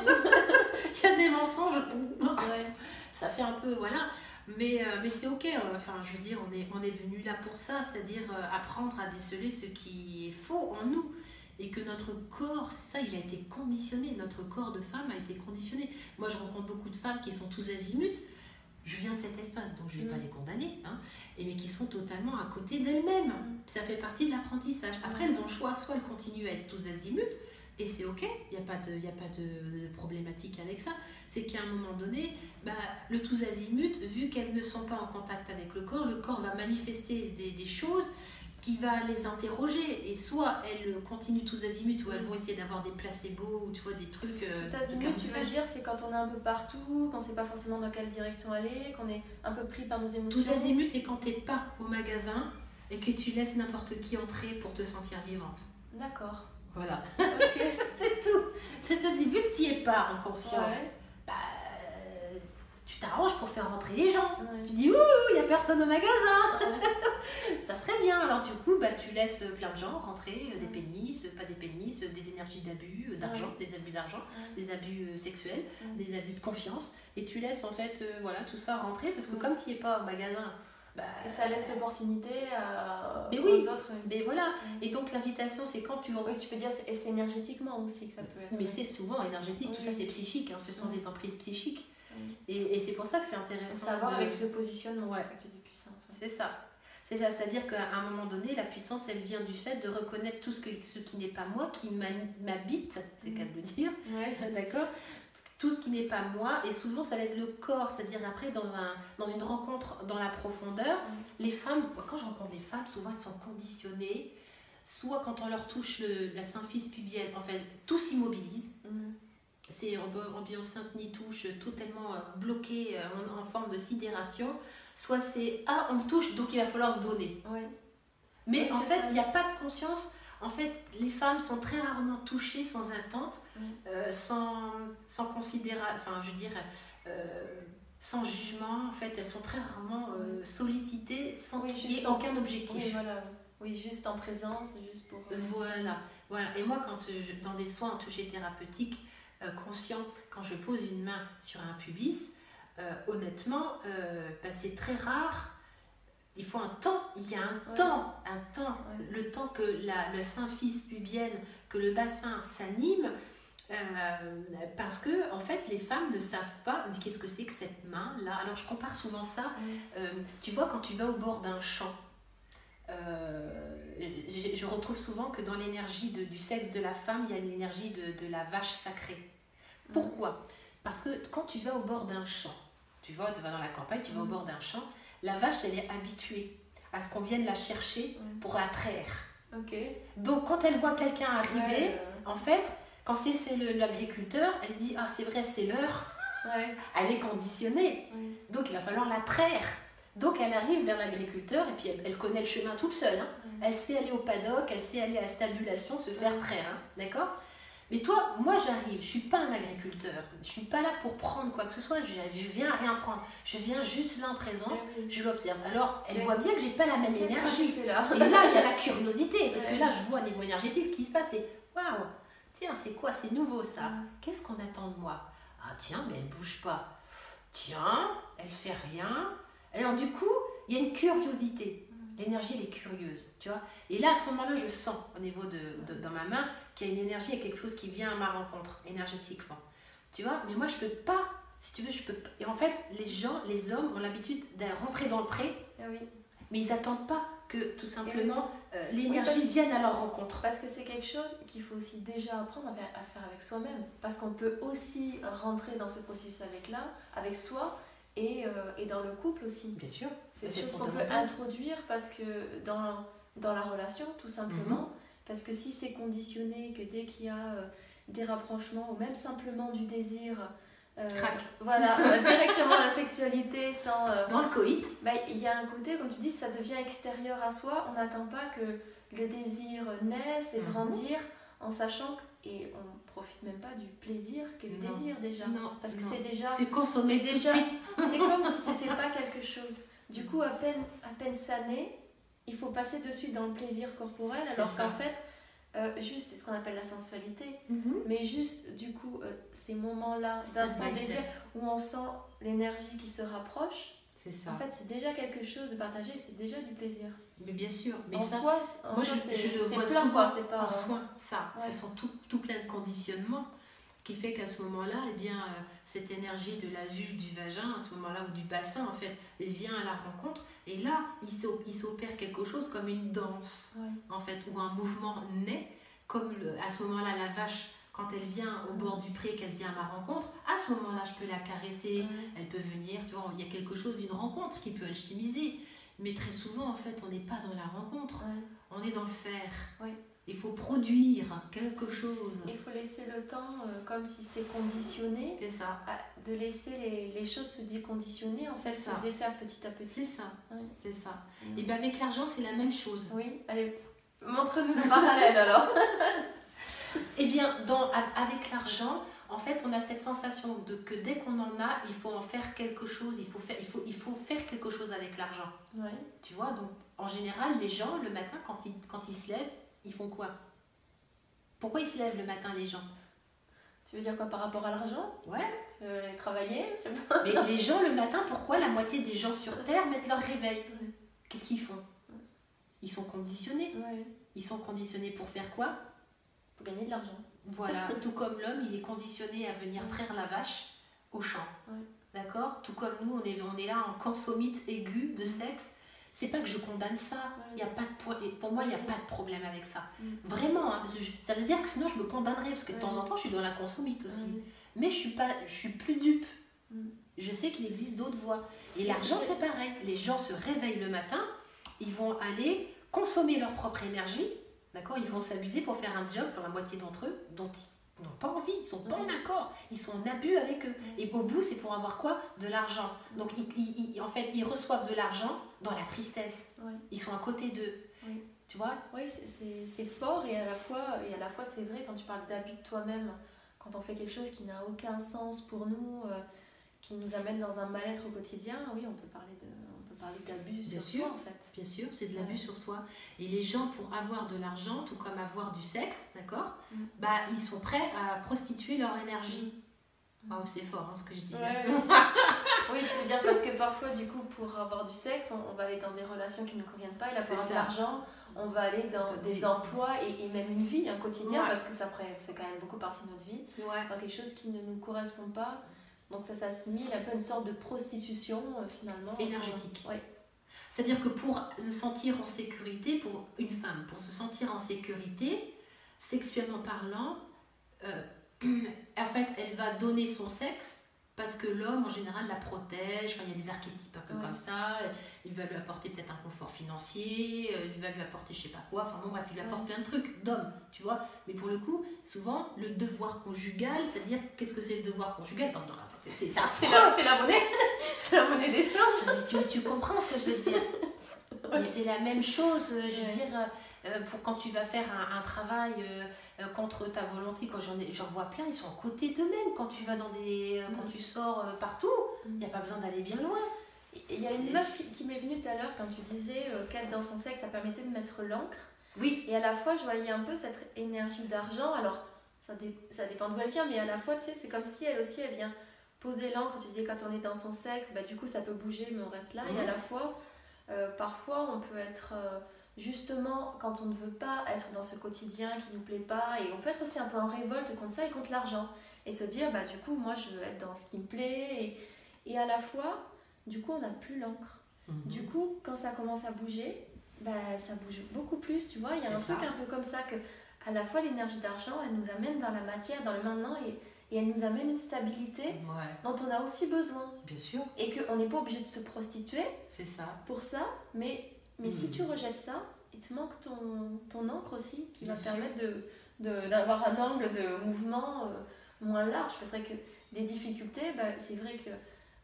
Il y a des mensonges, Ouais. ça fait un peu, voilà. Mais, euh, mais c'est ok, euh, enfin, je veux dire, on est, on est venu là pour ça, c'est-à-dire euh, apprendre à déceler ce qui est faux en nous. Et que notre corps, c'est ça, il a été conditionné. Notre corps de femme a été conditionné. Moi, je rencontre beaucoup de femmes qui sont tous azimuts. Je viens de cet espace, donc je ne vais pas Mm. les condamner, hein, et mais qui sont totalement à côté d'elles-mêmes. Mm. Ça fait partie de l'apprentissage. Après, elles ont le choix, soit elles continuent à être tous azimuts, et c'est ok, il n'y a pas, de, y a pas de, de problématique avec ça. C'est qu'à un moment donné, bah, le tous azimut, vu qu'elles ne sont pas en contact avec le corps, le corps va manifester des, des choses qui va les interroger. Et soit elles continuent tous azimuts, ou elles vont essayer d'avoir des placebos, ou tu vois, des trucs. euh, Tout azimut, tu veux dire, c'est quand on est un peu partout, qu'on sait pas forcément dans quelle direction aller, qu'on est un peu pris par nos émotions. Tous azimuts, c'est quand t'es pas au magasin et que tu laisses n'importe qui entrer pour te sentir vivante. D'accord. Voilà. C'est tout. C'est-à-dire, vu que tu es pas en conscience, Ouais. Tu t'arranges pour faire rentrer les gens. Ouais. Tu dis, ouh, il n'y a personne au magasin. Ouais. Ça serait bien. Alors, du coup, bah, tu laisses plein de gens rentrer, euh, des pénis, euh, pas des pénis, euh, des énergies d'abus, euh, d'argent, des abus d'argent, des abus sexuels, des abus de confiance. Et tu laisses, en fait, voilà, tout ça rentrer parce que Mm. comme tu es pas au magasin, bah, Et ça laisse l'opportunité à... Mais aux oui. autres. mais voilà. Et donc, l'invitation, c'est quand tu Oui, tu peux dire, c'est- énergétiquement aussi que ça peut être. Mais c'est souvent énergétique, tout Oui. ça c'est psychique, hein, ce sont Oui. des emprises psychiques. Et, et c'est pour ça que c'est intéressant. Ça a à voir de- avec le positionnement, Ouais. que tu dis puissance. ouais. C'est ça. C'est ça, c'est-à-dire qu'à un moment donné, la puissance, elle vient du fait de reconnaître tout ce, que, ce qui n'est pas moi, qui m'habite, c'est Mm. qu'à le dire, Ouais. d'accord Tout ce qui n'est pas moi, et souvent ça va être le corps, c'est-à-dire après dans, un, dans une rencontre dans la profondeur, Mm. les femmes, quand je rencontre les femmes, souvent elles sont conditionnées, soit quand on leur touche le- la symphyse pubienne, en fait, tout s'immobilise, Mm. C'est ambi- ambiance sainte ni touche totalement euh, bloqué euh, en, en forme de sidération soit c'est ah on touche donc il va falloir se donner Ouais. mais Oui, en fait il n'y a pas de conscience en fait les femmes sont très rarement touchées sans attente euh, sans sans considéra enfin je veux dire euh, sans jugement en fait elles sont très rarement euh, sollicitées sans Oui, qu'il y ait en- aucun objectif Oui, voilà. oui. Oui, juste en présence, juste pour. Voilà, voilà. Et moi, quand je- dans des soins en toucher thérapeutique conscient, quand je pose une main sur un pubis, euh, honnêtement, euh, bah, c'est très rare. Il faut un temps, il y a un Ouais. temps, un temps, Ouais. le temps que la, le symphyse pubienne, que le bassin s'anime, euh, parce que en fait les femmes ne savent pas qu'est-ce que c'est que cette main là alors je compare souvent ça euh, tu vois, quand tu vas au bord d'un champ, euh, je, je retrouve souvent que dans l'énergie du sexe de la femme, il y a une énergie de, de la vache sacrée. Pourquoi? Parce que quand tu vas au bord d'un champ, tu vas, tu vas dans la campagne, tu vas au Mhm. bord d'un champ, la vache, elle est habituée à ce qu'on vienne la chercher Mm. pour la traire. Donc quand elle voit quelqu'un arriver, Ouais, en fait, quand c'est l'agriculteur, elle dit Ah, c'est vrai, c'est l'heure. euh, ouais. Elle est conditionnée. ouais. Donc il va falloir la traire. Donc elle arrive vers l'agriculteur et puis elle, elle connaît le chemin toute seule. hein. Mm. Elle sait aller au paddock, elle sait aller à la stabulation, se faire Mm. traire. hein. D'accord? Mais toi, moi j'arrive, je suis pas un agriculteur. Je suis pas là pour prendre quoi que ce soit. Je, je viens à rien prendre. Je viens juste là en présence. Oui. Je l'observe. Alors elle Ouais. voit bien que j'ai pas la même énergie. là? Et là, il y a la curiosité, parce que là, je vois au niveau énergétique ce qui se passe, c'est waouh, tiens, c'est quoi, c'est nouveau ça? Mm. Qu'est-ce qu'on attend de moi? Ah, tiens, mais elle bouge pas. Tiens, elle fait rien. Alors, du coup, il y a une curiosité. L'énergie, elle est curieuse, tu vois. Et là, à ce moment-là, je sens au niveau de, de- dans ma main qu'il y a une énergie, il y a quelque chose qui vient à ma rencontre, énergétiquement. Tu vois, mais moi, je peux pas, si tu veux, je peux pas. Et en fait, les gens, les hommes ont l'habitude de rentrer dans le pré Ah oui. mais ils attendent pas que tout simplement euh, l'énergie vienne à leur rencontre. Parce que c'est quelque chose qu'il faut aussi déjà apprendre à faire, à faire avec soi-même. Parce qu'on peut aussi rentrer dans ce processus avec là, avec soi et, euh, et dans le couple aussi. Bien sûr. C'est des choses qu'on peut introduire parce que dans, dans la relation, tout simplement. Parce que si c'est conditionné, que dès qu'il y a euh, des rapprochements ou même simplement du désir, euh, voilà, directement la sexualité sans. euh, Dans le coït, bah, il y a un côté, comme tu dis, ça devient extérieur à soi. On n'attend pas que le désir naisse et Mhm. grandir en sachant que, et on profite même pas du plaisir qu'est le Non. désir déjà. non, Parce que c'est déjà c'est consommé déjà- c'est comme si c'était pas quelque chose. Du coup, à peine, à peine ça naît, il faut passer de suite dans le plaisir corporel, alors qu'en fait, euh, juste, c'est ce qu'on appelle la sensualité. Mais juste, du coup, euh, ces moments-là d'instant désir où on sent l'énergie qui se rapproche, C'est ça. en fait, c'est déjà quelque chose de partagé, c'est déjà du plaisir. Mais bien sûr. Mais en ça, soi, en moi, soi, je- c'est je le c'est vois plein, souvent quoi, c'est pas... en soin, ça, Ouais. ce sont tout, tout plein de conditionnements qui fait qu'à ce moment-là, eh bien, euh, cette énergie de la vulve, du vagin, à ce moment-là, ou du bassin, en fait, vient à la rencontre, et là, il s'o- il s'opère quelque chose comme une danse, Ouais. en fait, où un mouvement naît, comme le- à ce moment-là, la vache, quand elle vient au bord du pré, qu'elle vient à ma rencontre, à ce moment-là, je peux la caresser, elle peut venir, tu vois, il y a quelque chose, une rencontre qui peut alchimiser. Mais très souvent, en fait, on n'est pas dans la rencontre, Ouais. on est dans le faire. Oui. Il faut produire quelque chose. Il faut laisser le temps, euh, comme si c'est conditionné, C'est ça. à- de laisser les, les choses se déconditionner, en fait, C'est se ça. défaire petit à C'est petit. ça. Oui. C'est ça. Mm. Et bien avec l'argent, c'est la même chose. Oui, allez, montre-nous le parallèle alors. Eh bien, dans, avec l'argent, en fait, on a cette sensation de que dès qu'on en a, il faut en faire quelque chose. Il faut faire, il faut, il faut faire quelque chose avec l'argent. Oui. Tu vois, donc en général, les gens, le matin, quand ils, quand ils se lèvent, ils font quoi? Pourquoi ils se lèvent le matin, les gens? Tu veux dire quoi par rapport à l'argent? Ouais. Tu veux aller travailler je sais pas. Mais les gens, le matin, pourquoi la moitié des gens sur Terre mettent leur réveil? Qu'est-ce qu'ils font? Ils sont conditionnés. Ils sont conditionnés pour faire quoi? Pour gagner de l'argent. Voilà, tout comme l'homme, il est conditionné à venir traire la vache au champ. D'accord? Tout comme nous, on est, on est là en consommite aigu de sexe. C'est pas que je condamne ça. Il y a pas de pour moi, il n'y a pas de problème avec ça. Mm. Vraiment, hein, parce que je- ça veut dire que sinon je me condamnerais, parce que de temps en temps, je suis dans la consommite aussi. Mais je suis, pas, je suis plus dupe. Mm. Je sais qu'il existe d'autres voies. Et l'argent, c'est pareil. Les gens se réveillent le matin, ils vont aller consommer leur propre énergie. D'accord Ils vont s'abuser pour faire un job, pour la moitié d'entre eux, dont ils n'ont pas envie, ils sont pas en Mm. accord, ils sont en abus avec eux. Mm. Et au bout, c'est pour avoir quoi? De l'argent. Donc, ils, ils- ils- en fait, ils reçoivent de l'argent dans la tristesse. Ils sont à côté d'eux. Oui. Tu vois? Oui, c'est- fort et à la fois, et à la fois c'est vrai quand tu parles d'abus de toi-même, quand on fait quelque chose qui n'a aucun sens pour nous, euh, qui nous amène dans un mal-être au quotidien, oui, on peut parler de, peut parler d'abus Bien sur sûr. soi en fait. Bien sûr, c'est de l'abus Ouais. sur soi. Et les gens, pour avoir de l'argent, tout comme avoir du sexe, d'accord Mm. Bah, ils sont prêts à prostituer leur énergie. Oh, c'est fort hein, ce que je dis. hein. Ouais, oui, tu veux dire parce que parfois, du coup, pour avoir du sexe, on, on va aller dans des relations qui ne nous conviennent pas, et là, pour avoir de l'argent, on va aller dans Des- des emplois et, et même une vie, un quotidien, Ouais. parce que ça fait quand même beaucoup partie de notre vie, dans quelque chose qui ne nous correspond pas. Donc ça s'assimile un peu à une sorte de prostitution, euh, finalement. Énergétique. Ouais. C'est-à-dire que pour se sentir en sécurité, pour une femme, pour se sentir en sécurité, sexuellement parlant, euh, en fait, elle va donner son sexe parce que l'homme, en général, la protège. Enfin, il y a des archétypes un peu Ouais. comme ça. Il va lui apporter peut-être un confort financier, euh, il va lui apporter je sais pas quoi. Enfin, bon, bref, il lui apporte plein de trucs d'homme, tu vois. Mais pour le coup, souvent, le devoir conjugal, c'est-à-dire, qu'est-ce que c'est le devoir conjugal? C'est- la, monnaie, c'est la monnaie d'échange. tu, tu comprends ce que je veux dire Mais c'est la même chose, euh, je veux Ouais. dire, euh, pour quand tu vas faire un, un travail euh, euh, contre ta volonté, quand j'en ai- j'en vois plein, ils sont à côté d'eux-mêmes. Quand tu vas dans des. euh, quand Mhm. tu sors euh, partout, il n'y a pas besoin d'aller bien loin. Il y a une image qui, qui m'est venue tout à l'heure quand tu disais euh, qu'être dans son sexe, ça permettait de mettre l'encre. Oui, Et à la fois, je voyais un peu cette énergie d'argent. Alors, ça, dé- ça dépend d'où elle vient, mais à la fois, tu sais, c'est comme si elle aussi, elle vient poser l'encre. Tu disais, quand on est dans son sexe, bah, du coup, ça peut bouger, mais on reste là. Et à la fois, euh, parfois, on peut être, euh, justement, quand on ne veut pas être dans ce quotidien qui nous plaît pas, et on peut être aussi un peu en révolte contre ça et contre l'argent. Et se dire, bah, du coup, moi, je veux être dans ce qui me plaît. Et, et à la fois, du coup, on n'a plus l'encre. Mhm. Du coup, quand ça commence à bouger, bah, ça bouge beaucoup plus, tu vois. Il y a un truc un peu comme ça que, à la fois, l'énergie d'argent, elle nous amène dans la matière, dans le maintenant, et, et elle nous amène une stabilité dont on a aussi besoin. Bien sûr. Et qu'on n'est pas obligé de se prostituer. C'est ça. Pour ça, mais, mais si tu hmm. rejettes ça, il te manque ton, ton encre aussi, qui va permettre de d'avoir un angle de mouvement euh, moins large. Parce que des difficultés, bah, c'est vrai que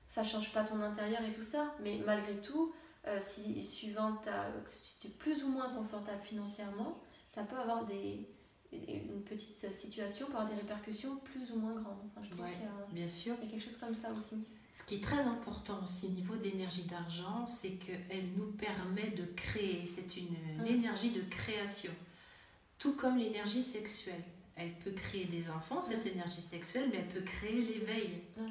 ça change pas ton intérieur et tout ça, mais malgré tout, euh, si suivant ta, si tu es plus ou moins confortable financièrement, ça peut avoir des, une petite situation peut avoir des répercussions plus ou moins grandes. Enfin, je trouve qu'il y a, bien sûr. Il y a quelque chose comme ça aussi. Ce qui est très important aussi au niveau d'énergie d'argent, c'est qu'elle nous permet de créer. C'est une, mm. énergie de création. Tout comme l'énergie sexuelle. Elle peut créer des enfants, cette mm. énergie sexuelle, mais elle peut créer l'éveil. Mm.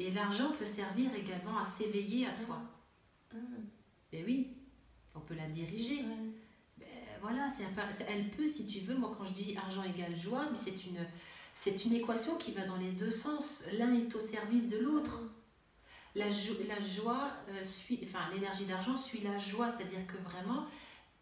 Et l'argent peut servir également à s'éveiller à soi. Ben oui, on peut la diriger. Ben voilà, elle peut, si tu veux, moi quand je dis argent égale joie, mais c'est une, c'est une équation qui va dans les deux sens. L'un est au service de l'autre. La, la joie euh, suit, enfin l'énergie d'argent suit la joie, c'est-à-dire que vraiment,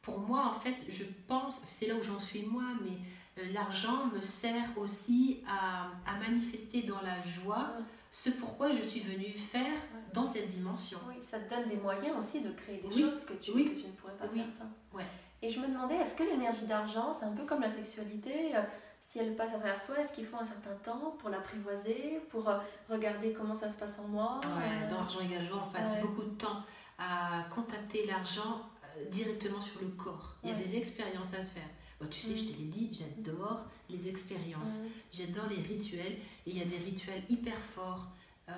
pour moi, en fait, je pense, c'est là où j'en suis moi, mais euh, l'argent me sert aussi à, à, manifester dans la joie ce pourquoi je suis venue faire dans cette dimension. Oui, ça te donne des moyens aussi de créer des choses que tu, que tu, ne pourrais pas faire ça. Ouais. Et je me demandais, est-ce que l'énergie d'argent, c'est un peu comme la sexualité euh, Si elle passe à travers soi, est-ce qu'il faut un certain temps pour l'apprivoiser, pour euh, regarder comment ça se passe en moi ouais, Dans Argent égale joie, on passe beaucoup de temps à contacter l'argent directement sur le corps. Il y a des expériences à faire. tu sais, je te l'ai dit, j'adore les expériences, j'adore les rituels, et il y a des rituels hyper forts euh,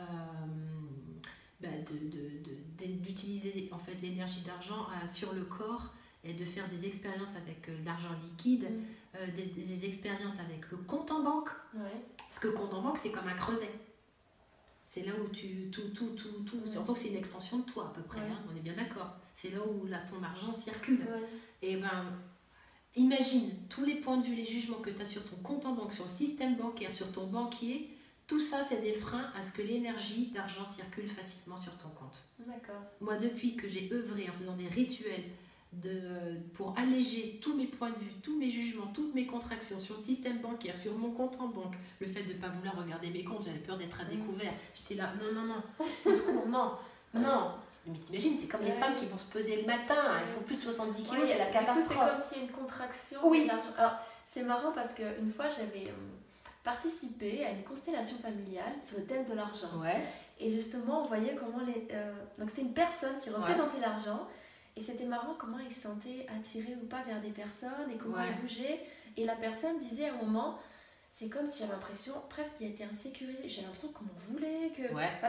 bah, d'utiliser en fait l'énergie d'argent euh, sur le corps et de faire des expériences avec euh, l'argent liquide, des, expériences avec le compte en banque. Parce que le compte en banque, c'est comme un creuset. C'est là où tu. Tout, tout, tout, tout. Surtout que c'est une extension de toi, à peu près, hein, on est bien d'accord. C'est là où là, ton argent circule. Et ben, imagine tous les points de vue, les jugements que tu as sur ton compte en banque, sur le système bancaire, sur ton banquier. Tout ça, c'est des freins à ce que l'énergie d'argent circule facilement sur ton compte. D'accord. Moi, depuis que j'ai œuvré en faisant des rituels de, pour alléger tous mes points de vue, tous mes jugements, toutes mes contractions sur le système bancaire, sur mon compte en banque, le fait de ne pas vouloir regarder mes comptes, j'avais peur d'être à mm. découvert. J'étais là, non, non, non, au secours, non, non. Mais t'imagines, c'est comme les femmes qui vont se peser le matin, elles font plus de 70 kilos, c'est la catastrophe. C'est comme s'il y a une contraction. Oui. Alors, c'est marrant parce qu'une fois, j'avais euh, participé à une constellation familiale sur le thème de l'argent. Ouais. Et justement, on voyait comment les. Euh, donc, c'était une personne qui représentait l'argent. Et c'était marrant comment il se sentait attiré ou pas vers des personnes et comment il bougeait. Et la personne disait à un moment, c'est comme si j'avais l'impression presque qu'il était insécurisé. J'ai l'impression qu'on m'en voulait, que.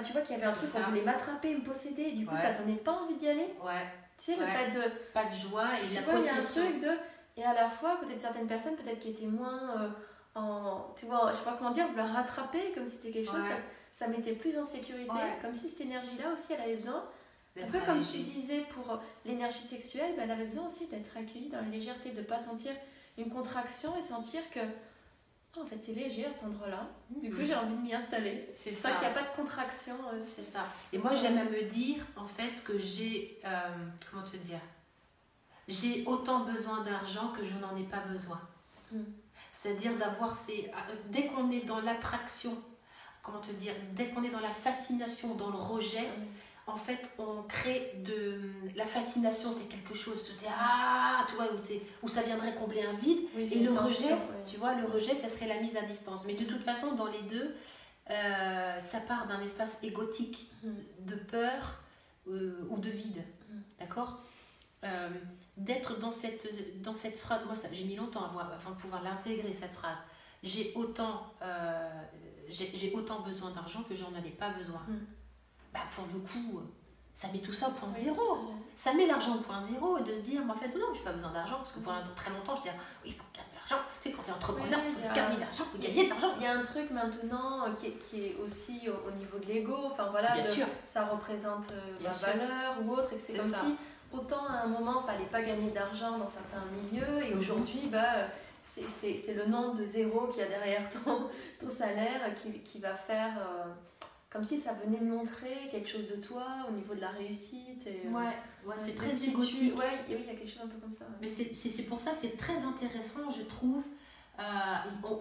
tu vois qu'il y avait un truc qu'on voulait m'attraper, me posséder, et du coup ça donnait pas envie d'y aller. Ouais. Tu sais, le fait de. Pas de joie et la vois, Il y a un truc de. Et à la fois, côté de certaines personnes, peut-être qui étaient moins euh, en. Tu vois, je sais pas comment dire, vouloir rattraper comme si c'était quelque chose, ça, ça mettait plus en sécurité. Comme si cette énergie-là aussi, elle avait besoin un peu comme tu disais pour l'énergie sexuelle, bah, elle avait besoin aussi d'être accueillie dans la légèreté, de ne pas sentir une contraction et sentir que oh, en fait c'est léger à cet endroit-là. Du coup, mhm. j'ai envie de m'y installer. C'est ça, qu'il n'y a pas de contraction. Euh, c'est ça. Et moi, j'aime à me dire en fait que j'ai. Euh, comment te dire J'ai autant besoin d'argent que je n'en ai pas besoin. Hmm. C'est-à-dire d'avoir ces. Euh, dès qu'on est dans l'attraction, comment te dire Dès qu'on est dans la fascination, dans le rejet. Hmm en fait, on crée de la fascination, c'est quelque chose, se dire ah, tu vois, où, ça viendrait combler un vide. et le rejet, tu vois, le rejet, ça serait la mise à distance. Mais de toute façon, dans les deux, euh, ça part d'un espace égotique, mm. de peur euh, ou de vide. Mm. D'accord? Euh, D'être dans cette, dans cette phrase, moi j'ai mis longtemps avant de pouvoir l'intégrer, cette phrase. J'ai autant, j'ai autant besoin d'argent que j'en avais pas besoin. Mm bah pour le coup, ça met tout ça au point zéro. Ça met l'argent au point zéro et de se dire, mais en fait, non, je n'ai pas besoin d'argent parce que pendant très longtemps, je disais, oui, il faut gagner de l'argent. Tu sais, quand tu es entrepreneur, il faut gagner de l'argent, il faut gagner de l'argent. Il y a un truc maintenant qui est, qui est aussi au, niveau de l'ego, enfin voilà, Bien sûr. ça représente euh, ma valeur ou autre, et c'est comme si autant à un moment, il fallait pas gagner d'argent dans certains milieux et mhm. aujourd'hui, bah, c'est le nombre de zéros qu'il y a derrière ton, ton salaire qui, qui va faire. Euh, comme si ça venait montrer quelque chose de toi au niveau de la réussite. Et, ouais, ouais c'est très égotique. Ouais, oui, il y a quelque chose un peu comme ça. Mais c'est pour ça c'est très intéressant, je trouve, euh,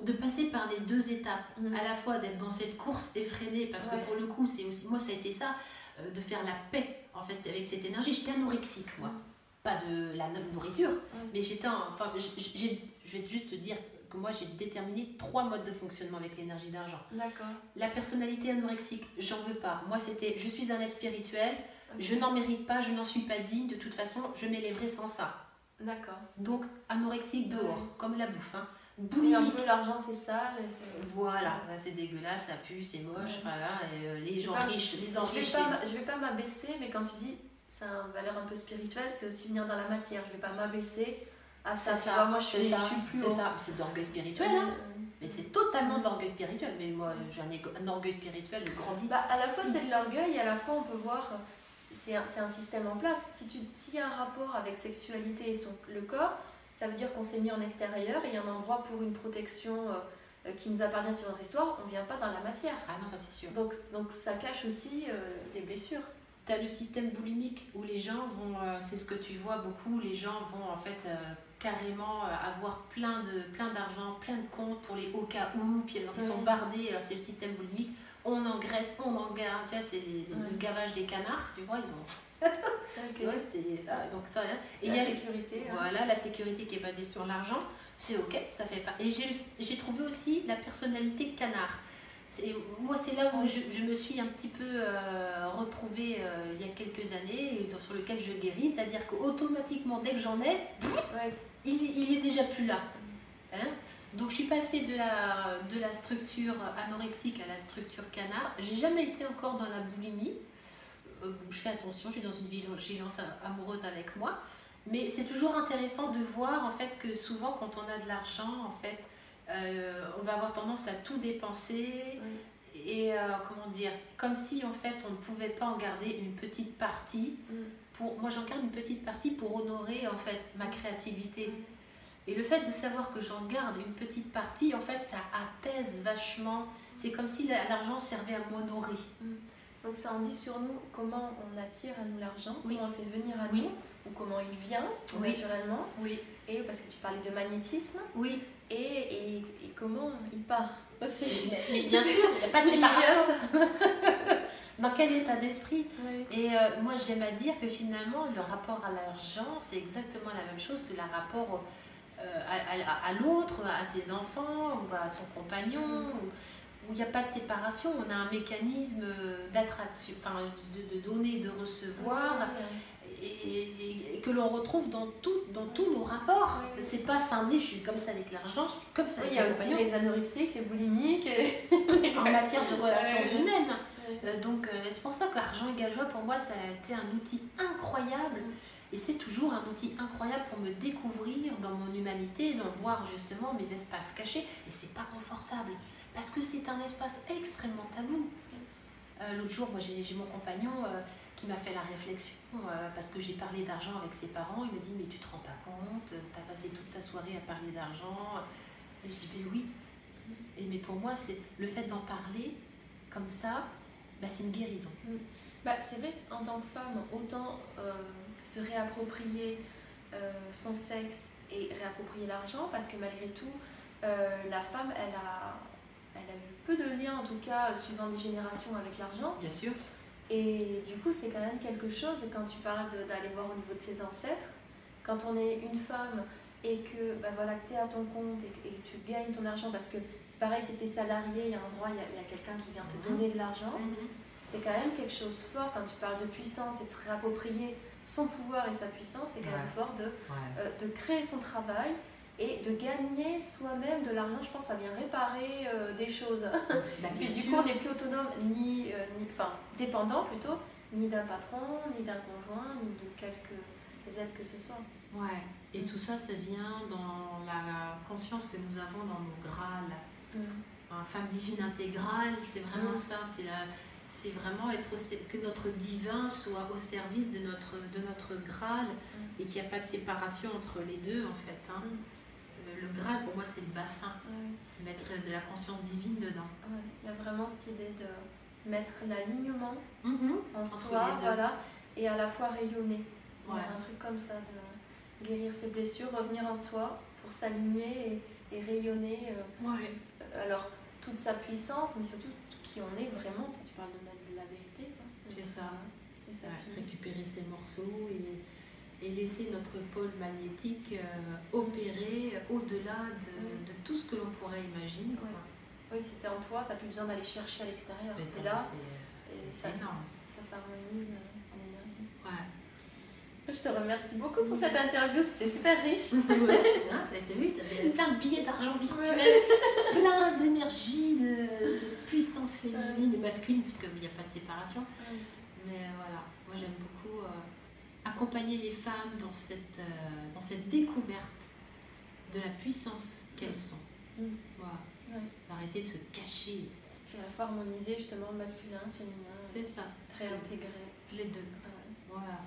de passer par les deux étapes. Mhm. À la fois d'être dans cette course effrénée, parce que pour le coup, c'est aussi moi, ça a été ça, euh, de faire la paix en fait avec cette énergie. J'étais anorexique, moi. Mhm. Pas de la nourriture, Ouais. mais j'étais en- Enfin, je vais juste te dire que moi, j'ai déterminé trois modes de fonctionnement avec l'énergie d'argent. D'accord. La personnalité anorexique, j'en veux pas. Moi, c'était je suis un être spirituel, je n'en mérite pas, je n'en suis pas digne, de toute façon, je m'élèverai sans ça. D'accord. Donc, anorexique dehors, Ouais. comme la bouffe. Hein. Un peu l'argent c'est sale. Voilà, là, c'est dégueulasse, ça pue, c'est moche, Ouais. voilà, et euh, les gens Pas- riches, les Je vais enrichis. pas, m- je vais pas m'abaisser, mais quand tu dis c'est une valeur un peu spirituelle, c'est aussi venir dans la matière. Je vais pas m'abaisser à ça. C'est Tu vois, moi je suis, ça, je suis plus c'est ça, c'est de l'orgueil spirituel, hein. Mais c'est totalement de l'orgueil spirituel, mais moi j'ai un, un orgueil spirituel grandissant. Bah, à la fois c'est de l'orgueil et à la fois on peut voir c'est un, un système en place. Si tu s'il y a un rapport avec sexualité et son, le corps, ça veut dire qu'on s'est mis en extérieur et il y a un endroit pour une protection euh, euh, qui nous appartient sur notre histoire. On vient pas dans la matière. Ah non, ça c'est sûr. Donc, donc ça cache aussi euh, des blessures. Tu as le système boulimique où les gens vont, euh, c'est ce que tu vois beaucoup, les gens vont en fait carrément euh, avoir plein de plein d'argent, plein de comptes pour les au cas où, puis alors ils sont bardés, alors c'est le système boulimique, on engraisse, on engarde, tu vois, c'est le gavage des canards, tu vois, ils ont. Ah, donc ça. hein. Et La il y a sécurité. hein. voilà la sécurité qui est basée sur l'argent, c'est ok, ça fait pas. Et j'ai j'ai trouvé aussi la personnalité canard. Et moi, c'est là où je, je me suis un petit peu euh, retrouvée euh, il y a quelques années, et sur lequel je guéris, c'est-à-dire qu'automatiquement, dès que j'en ai, Ouais. Il, il est déjà plus là. Hein Donc je suis passée de la, de la structure anorexique à la structure canard. J'ai jamais été encore dans la boulimie. Euh, je fais attention, je suis dans une vigilance amoureuse avec moi. Mais c'est toujours intéressant de voir en fait que souvent quand on a de l'argent, en fait, euh, on va avoir tendance à tout dépenser Oui. et euh, comment dire, comme si en fait on ne pouvait pas en garder une petite partie. Mm. Pour, moi j'en garde une petite partie pour honorer en fait ma créativité. Et le fait de savoir que j'en garde une petite partie, en fait, ça apaise vachement. C'est comme si la- l'argent servait à m'honorer. Donc ça en dit sur nous comment on attire à nous l'argent, Oui. comment on le fait venir à Oui. nous, ou comment il vient Oui. naturellement. Oui, Et parce que tu parlais de magnétisme, oui. Et, et, et comment il part aussi. Mais, mais bien sûr, il n'y a pas de séparation. Dans quel état d'esprit Oui. Et euh, moi, j'aime à dire que finalement, le rapport à l'argent, c'est exactement la même chose que le rapport euh, à, à- à l'autre, à ses enfants, ou à son compagnon, où où il n'y a pas de séparation. On a un mécanisme d'attraction, enfin, de, de donner, de recevoir. Et- et que l'on retrouve dans, tout, dans tous nos rapports. Oui. C'est pas scindé, je suis comme ça avec l'argent, je suis comme ça Oui, avec il y a aussi les anorexiques, les boulimiques. Et... En matière de relations humaines. Euh, donc euh, c'est pour ça qu'argent égale joie, pour moi, ça a été un outil incroyable. Et c'est toujours un outil incroyable pour me découvrir dans mon humanité, d'en voir justement mes espaces cachés. Et c'est pas confortable, parce que c'est un espace extrêmement tabou. Euh, L'autre jour, moi j'ai mon compagnon qui m'a fait la réflexion, euh, parce que j'ai parlé d'argent avec ses parents. Il me dit Mais tu te rends pas compte, tu as passé toute ta soirée à parler d'argent. Et je dis Mais oui. Et mais pour moi, c'est le fait d'en parler comme ça, bah, c'est une guérison. Bah, c'est vrai, en tant que femme, autant euh, se réapproprier euh, son sexe et réapproprier l'argent, parce que malgré tout, la femme, elle a, elle a eu peu de liens, en tout cas, suivant des générations avec l'argent. Bien sûr. Et du coup, c'est quand même quelque chose, quand tu parles d'aller voir au niveau de ses ancêtres, quand on est une femme et que bah voilà, tu es à ton compte et, tu gagnes ton argent, parce que c'est pareil, si tu es salarié, il y a un endroit, il y a, quelqu'un qui vient te Mhm. donner de l'argent, c'est quand même quelque chose fort quand tu parles de puissance et de se réapproprier son pouvoir et sa puissance, c'est quand même fort de, euh, de créer son travail et de gagner soi-même de l'argent. Je pense que ça vient réparer euh, des choses. Bah, Puis du sûr. coup, on n'est plus autonome, ni, euh, ni enfin, dépendant plutôt, ni d'un patron, ni d'un conjoint, ni de quelques aides que ce soit. Ouais. Et tout ça, ça vient dans la conscience que nous avons dans nos grâles. Un femme divine intégrale, c'est vraiment Mm. ça. C'est la, c'est vraiment être que notre divin soit au service de notre de notre graal et qu'il n'y a pas de séparation entre les deux en fait. hein. Mm. Le graal pour moi c'est le bassin, Ouais, mettre de la conscience divine dedans. ouais. Il y a vraiment cette idée de mettre l'alignement Mhm. en soi, voilà, et à la fois rayonner. Il y a un truc comme ça, de guérir ses blessures, revenir en soi pour s'aligner et, et rayonner. euh, alors, toute sa puissance, mais surtout qui on est vraiment. Tu parles de, la- de la vérité. C'est ça. Et ça Ouais, récupérer ces morceaux et, et laisser notre pôle magnétique euh, opérer au-delà de, de tout ce que l'on pourrait imaginer. Oui, si t'es en toi, t'as plus besoin d'aller chercher à l'extérieur. T'es attends, là, c'est- énorme. ça s'harmonise en énergie. Ouais. Je te remercie beaucoup pour cette interview, c'était super riche. ouais. Hein, T'as vu, t'avais plein de billets d'argent virtuel, plein d'énergie, de, de puissance féminine et masculine, puisqu'il n'y a pas de séparation. Mais voilà, moi j'aime beaucoup euh, accompagner les femmes dans cette, euh, dans cette découverte de la puissance qu'elles sont. Mm. Voilà. Ouais. D'arrêter de se cacher. Puis à la fois harmoniser justement masculin, féminin, C'est ça. réintégrer. Les deux. Ouais. Voilà.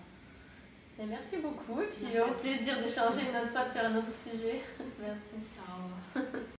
Et merci beaucoup et puis Merci. au plaisir d'échanger une autre fois sur un autre sujet. merci. Au revoir.